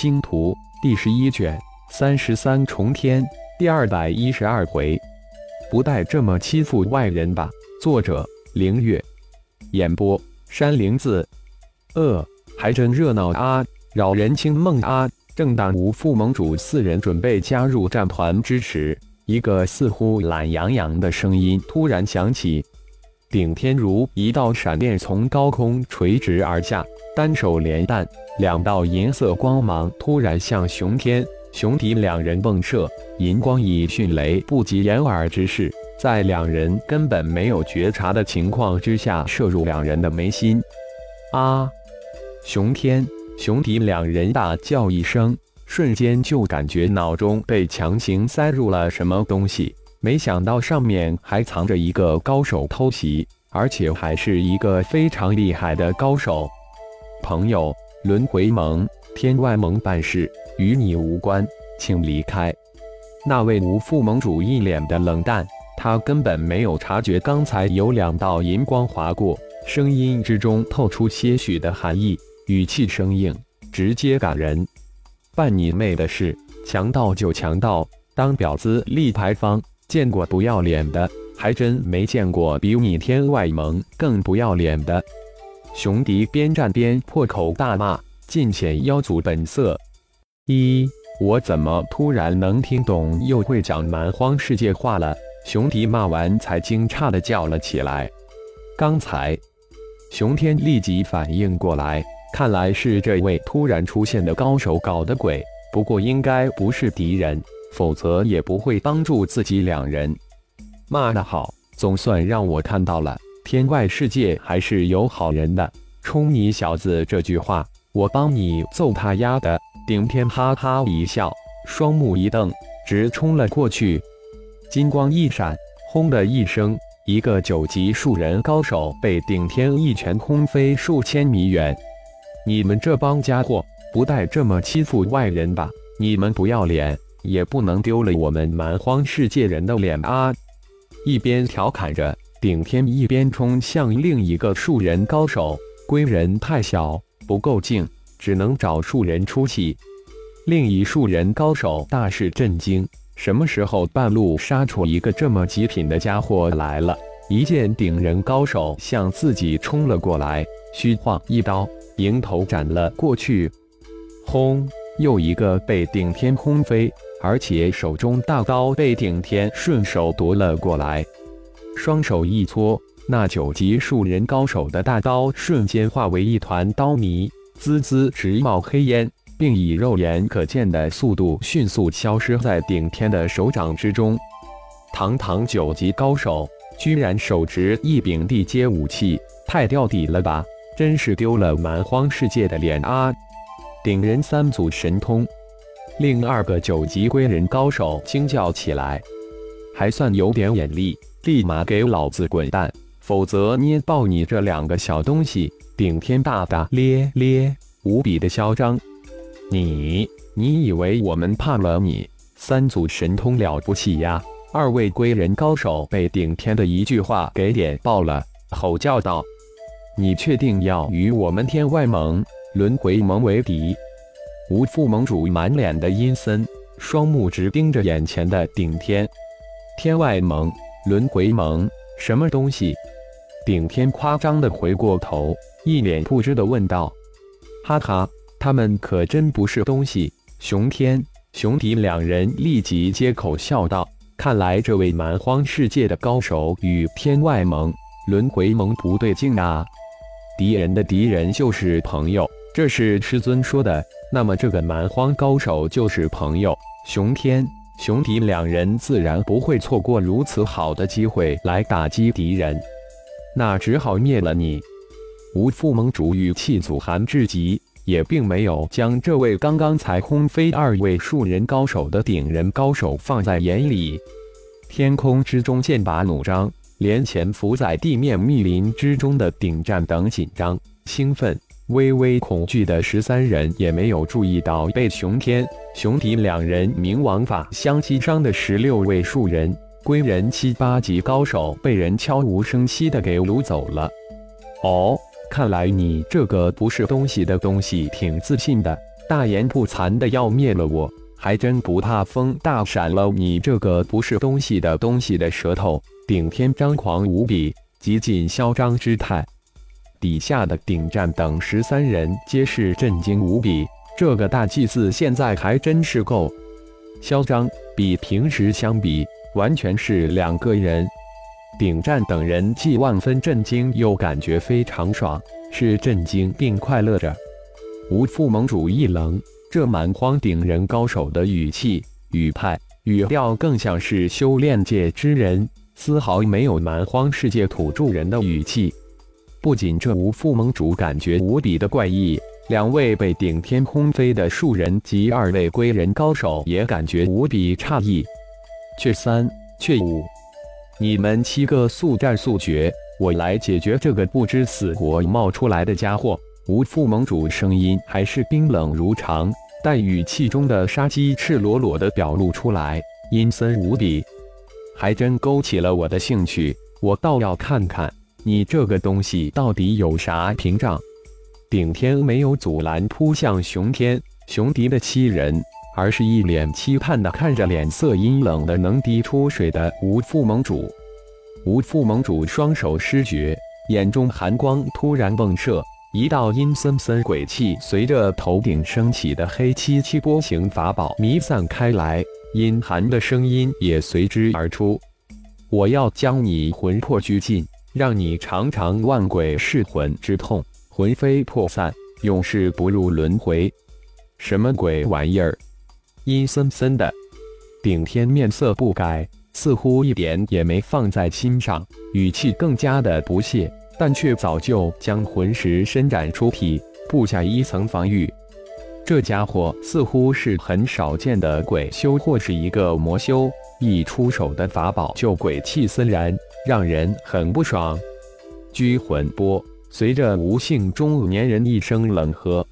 星图》第十一卷三十三重天第二百一十二回，不带这么欺负外人吧？作者：凌月，演播：山灵子。呃，还真热闹啊，扰人清梦啊！正当吴副盟主四人准备加入战团之时，一个似乎懒洋洋的声音突然响起。顶天如一道闪电从高空垂直而下，单手连弹，两道银色光芒突然向熊天、熊迪两人迸射，银光以迅雷不及掩耳之势，在两人根本没有觉察的情况之下射入两人的眉心。啊！熊天、熊迪两人大叫一声，瞬间就感觉脑中被强行塞入了什么东西。没想到上面还藏着一个高手偷袭，而且还是一个非常厉害的高手。朋友，轮回盟、天外盟办事与你无关，请离开。那位吴副盟主一脸的冷淡，他根本没有察觉刚才有两道银光划过，声音之中透出些许的寒意，语气生硬，直接赶人。办你妹的事，强盗就强盗，当婊子立牌坊。见过不要脸的，还真没见过比你天外盟更不要脸的。熊迪边战边破口大骂，尽显妖族本色。一，我怎么突然能听懂又会讲蛮荒世界话了？熊迪骂完才惊诧的叫了起来。刚才，熊天立即反应过来，看来是这位突然出现的高手搞的鬼，不过应该不是敌人。否则也不会帮助自己两人。骂得好，总算让我看到了天外世界还是有好人的。冲你小子这句话，我帮你揍他丫的！顶天哈哈一笑，双目一瞪，直冲了过去。金光一闪，轰的一声，一个九级树人高手被顶天一拳轰飞数千米远。你们这帮家伙，不带这么欺负外人吧？你们不要脸！也不能丢了我们蛮荒世界人的脸啊！一边调侃着，顶天一边冲向另一个树人高手。龟人太小，不够劲，只能找树人出气。另一树人高手大是震惊：什么时候半路杀出一个这么极品的家伙来了？一见顶人高手向自己冲了过来，虚晃一刀，迎头斩了过去。轰！又一个被顶天轰飞。而且手中大刀被顶天顺手夺了过来，双手一搓，那九级树人高手的大刀瞬间化为一团刀泥，滋滋直冒黑烟，并以肉眼可见的速度迅速消失在顶天的手掌之中。堂堂九级高手，居然手持一柄地阶武器，太掉底了吧！真是丢了蛮荒世界的脸啊！顶人三祖神通。另二个九级龟人高手惊叫起来：“还算有点眼力，立马给老子滚蛋，否则捏爆你这两个小东西！”顶天大大咧咧，无比的嚣张。你，你以为我们怕了你？三祖神通了不起呀！二位龟人高手被顶天的一句话给点爆了，吼叫道：“你确定要与我们天外盟、轮回盟为敌？”吴副盟主满脸的阴森，双目直盯着眼前的顶天。天外盟、轮回盟，什么东西？顶天夸张的回过头，一脸不知的问道：“哈哈，他们可真不是东西。”熊天、熊迪两人立即接口笑道：“看来这位蛮荒世界的高手与天外盟、轮回盟不对劲啊！敌人的敌人就是朋友，这是师尊说的。”那么这个蛮荒高手就是朋友熊天、熊迪两人，自然不会错过如此好的机会来打击敌人，那只好灭了你。吴副盟主语气阻寒至极，也并没有将这位刚刚才轰飞二位树人高手的顶人高手放在眼里。天空之中剑拔弩张，连潜伏在地面密林之中的顶战等紧张兴奋。微微恐惧的十三人也没有注意到被熊天、熊迪两人冥王法相击伤的十六位树人、归人七八级高手被人悄无声息的给掳走了。哦，看来你这个不是东西的东西挺自信的，大言不惭的要灭了我，还真不怕风大闪了你这个不是东西的东西的舌头！顶天张狂无比，极尽嚣张之态。底下的顶战等十三人皆是震惊无比，这个大祭司现在还真是够嚣张，比平时相比，完全是两个人。顶战等人既万分震惊，又感觉非常爽，是震惊并快乐着。吴副盟主一愣，这蛮荒顶人高手的语气、语派、语调，更像是修炼界之人，丝毫没有蛮荒世界土著人的语气。不仅这吴副盟主感觉无比的怪异，两位被顶天空飞的树人及二位归人高手也感觉无比诧异。却三，却五，你们七个速战速决，我来解决这个不知死活冒出来的家伙。吴副盟主声音还是冰冷如常，但语气中的杀机赤裸裸地表露出来，阴森无比，还真勾起了我的兴趣。我倒要看看。你这个东西到底有啥屏障？顶天没有阻拦扑向熊天、熊迪的七人，而是一脸期盼的看着脸色阴冷的能滴出水的吴副盟主。吴副盟主双手失觉，眼中寒光突然迸射，一道阴森森鬼气随着头顶升起的黑漆漆波形法宝弥散开来，阴寒的声音也随之而出：“我要将你魂魄拘禁。”让你尝尝万鬼噬魂之痛，魂飞魄散，永世不入轮回。什么鬼玩意儿？阴森森的，顶天面色不改，似乎一点也没放在心上，语气更加的不屑，但却早就将魂石伸展出体，布下一层防御。这家伙似乎是很少见的鬼修，或是一个魔修，一出手的法宝就鬼气森然。让人很不爽。拘魂波随着吴姓中年人一声冷喝，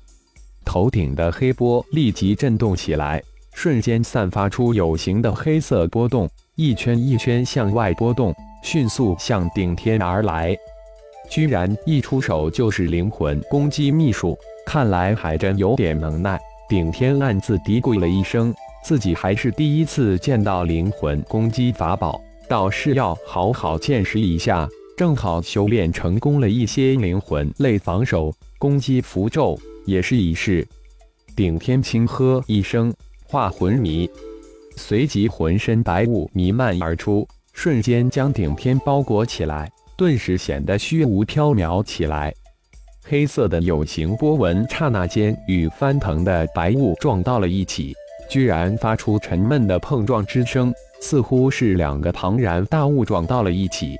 头顶的黑波立即震动起来，瞬间散发出有形的黑色波动，一圈一圈向外波动，迅速向顶天而来。居然一出手就是灵魂攻击秘术，看来还真有点能耐。顶天暗自嘀咕了一声，自己还是第一次见到灵魂攻击法宝。倒是要好好见识一下，正好修炼成功了一些灵魂类防守攻击符咒，也是一试。顶天轻喝一声，化魂迷，随即浑身白雾弥漫而出，瞬间将顶天包裹起来，顿时显得虚无缥缈起来。黑色的有形波纹刹那间与翻腾的白雾撞到了一起，居然发出沉闷的碰撞之声。似乎是两个庞然大物撞到了一起，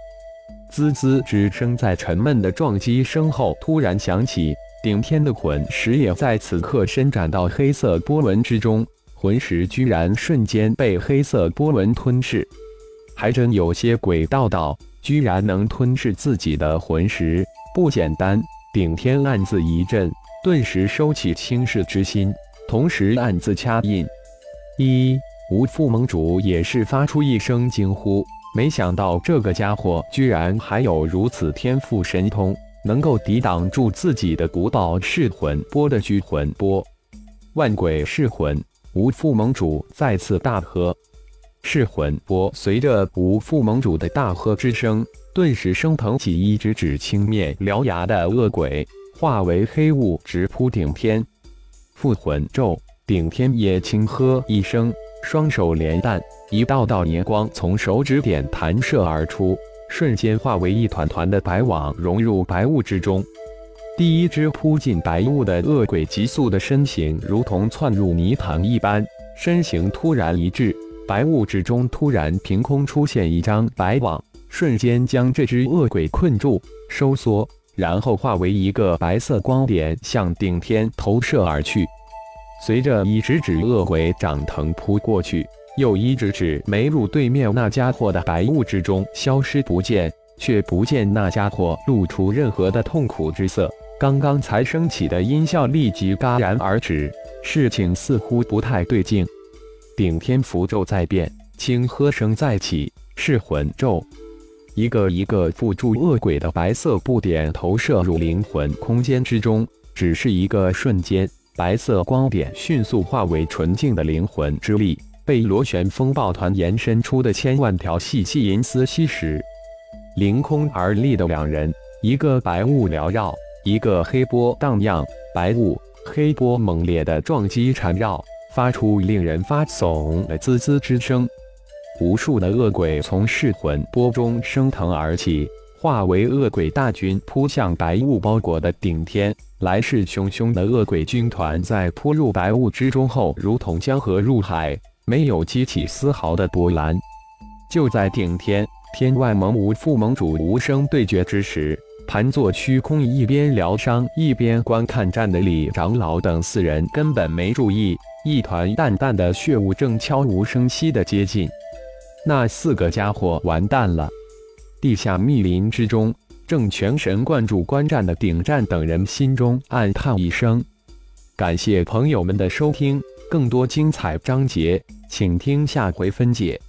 滋滋之声在沉闷的撞击声后突然响起。顶天的魂石也在此刻伸展到黑色波纹之中，魂石居然瞬间被黑色波纹吞噬，还真有些鬼道道，居然能吞噬自己的魂石，不简单。顶天暗自一震，顿时收起轻视之心，同时暗自掐印一。吴副盟主也是发出一声惊呼，没想到这个家伙居然还有如此天赋神通，能够抵挡住自己的古堡噬魂波的拘魂波。万鬼噬魂！吴副盟主再次大喝，噬魂波随着吴副盟主的大喝之声，顿时升腾起一只只青面獠牙的恶鬼，化为黑雾直扑顶天。复魂咒！顶天也轻喝一声。双手连弹，一道道年光从手指点弹射而出，瞬间化为一团团的白网，融入白雾之中。第一只扑进白雾的恶鬼，急速的身形如同窜入泥潭一般，身形突然一滞，白雾之中突然凭空出现一张白网，瞬间将这只恶鬼困住，收缩，然后化为一个白色光点向顶天投射而去。随着一指指恶鬼掌腾扑过去，又一指指没入对面那家伙的白雾之中消失不见，却不见那家伙露出任何的痛苦之色。刚刚才升起的音效立即戛然而止，事情似乎不太对劲。顶天符咒在变，轻喝声再起，噬魂咒，一个一个附住恶鬼的白色布点投射入灵魂空间之中，只是一个瞬间。白色光点迅速化为纯净的灵魂之力，被螺旋风暴团延伸出的千万条细细银丝吸食。凌空而立的两人，一个白雾缭绕，一个黑波荡漾。白雾、黑波猛烈的撞击缠绕，发出令人发悚的滋滋之声。无数的恶鬼从噬魂波中升腾而起，化为恶鬼大军扑向白雾包裹的顶天。来势汹汹的恶鬼军团在扑入白雾之中后，如同江河入海，没有激起丝毫的波澜。就在顶天天外盟无副盟主无声对决之时，盘坐虚空一边疗伤一边观看战的李长老等四人根本没注意，一团淡淡的血雾正悄无声息地接近。那四个家伙完蛋了！地下密林之中，正全神贯注观战的顶战等人心中暗叹一声。感谢朋友们的收听，更多精彩章节，请听下回分解。